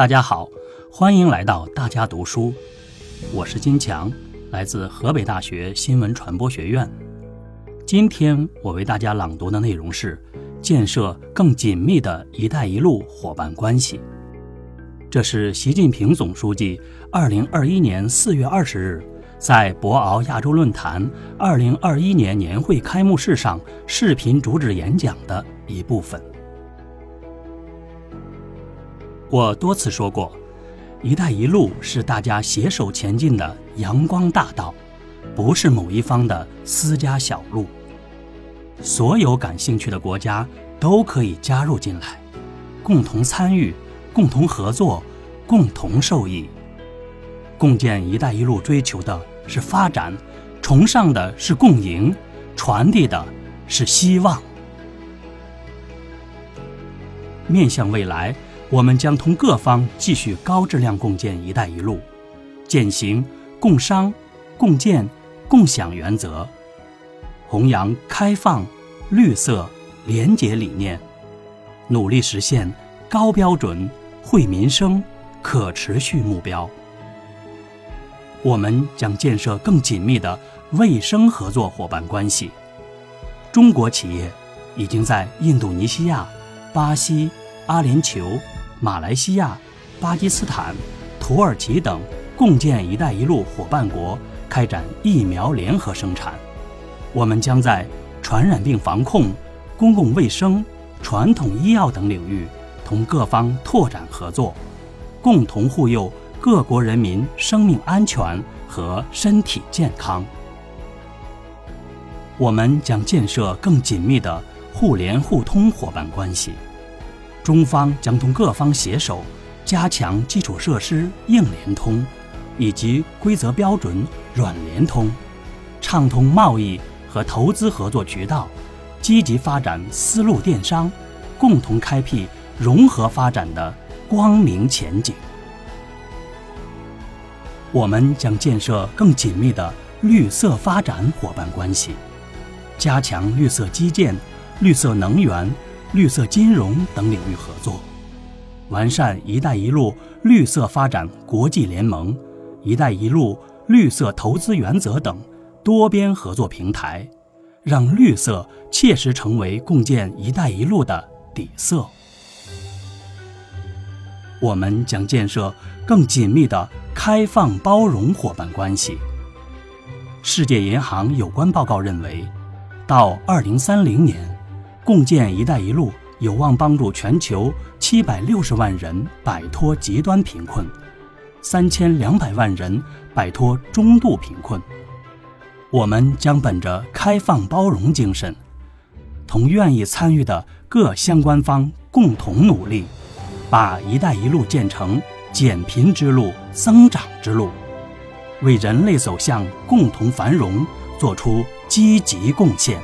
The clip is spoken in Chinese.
大家好，欢迎来到大家读书，我是金强，来自河北大学新闻传播学院。今天我为大家朗读的内容是建设更紧密的一带一路伙伴关系。这是习近平总书记二零二一年四月二十日在博鳌亚洲论坛二零二一年年会开幕式上视频主旨演讲的一部分。我多次说过，“一带一路”是大家携手前进的阳光大道，不是某一方的私家小路。所有感兴趣的国家都可以加入进来，共同参与、共同合作、共同受益。共建“一带一路”追求的是发展，崇尚的是共赢，传递的是希望。面向未来。我们将同各方继续高质量共建“一带一路”，践行共商、共建、共享原则，弘扬开放、绿色、廉洁理念，努力实现高标准、惠民生、可持续目标。我们将建设更紧密的卫生合作伙伴关系。中国企业已经在印度尼西亚、巴西、阿联酋。马来西亚、巴基斯坦、土耳其等共建“一带一路”伙伴国开展疫苗联合生产。我们将在传染病防控、公共卫生、传统医药等领域同各方拓展合作，共同护佑各国人民生命安全和身体健康。我们将建设更紧密的互联互通伙伴关系。中方将同各方携手，加强基础设施硬联通，以及规则标准软联通，畅通贸易和投资合作渠道，积极发展丝路电商，共同开辟融合发展的光明前景。我们将建设更紧密的绿色发展伙伴关系，加强绿色基建、绿色能源。绿色金融等领域合作，完善“一带一路”绿色发展国际联盟、“一带一路”绿色投资原则等多边合作平台，让绿色切实成为共建“一带一路”的底色。我们将建设更紧密的开放包容伙伴关系。世界银行有关报告认为，到二零三零年。共建“一带一路”有望帮助全球七百六十万人摆脱极端贫困，三千两百万人摆脱中度贫困。我们将本着开放包容精神，同愿意参与的各相关方共同努力，把“一带一路”建成减贫之路、增长之路，为人类走向共同繁荣做出积极贡献。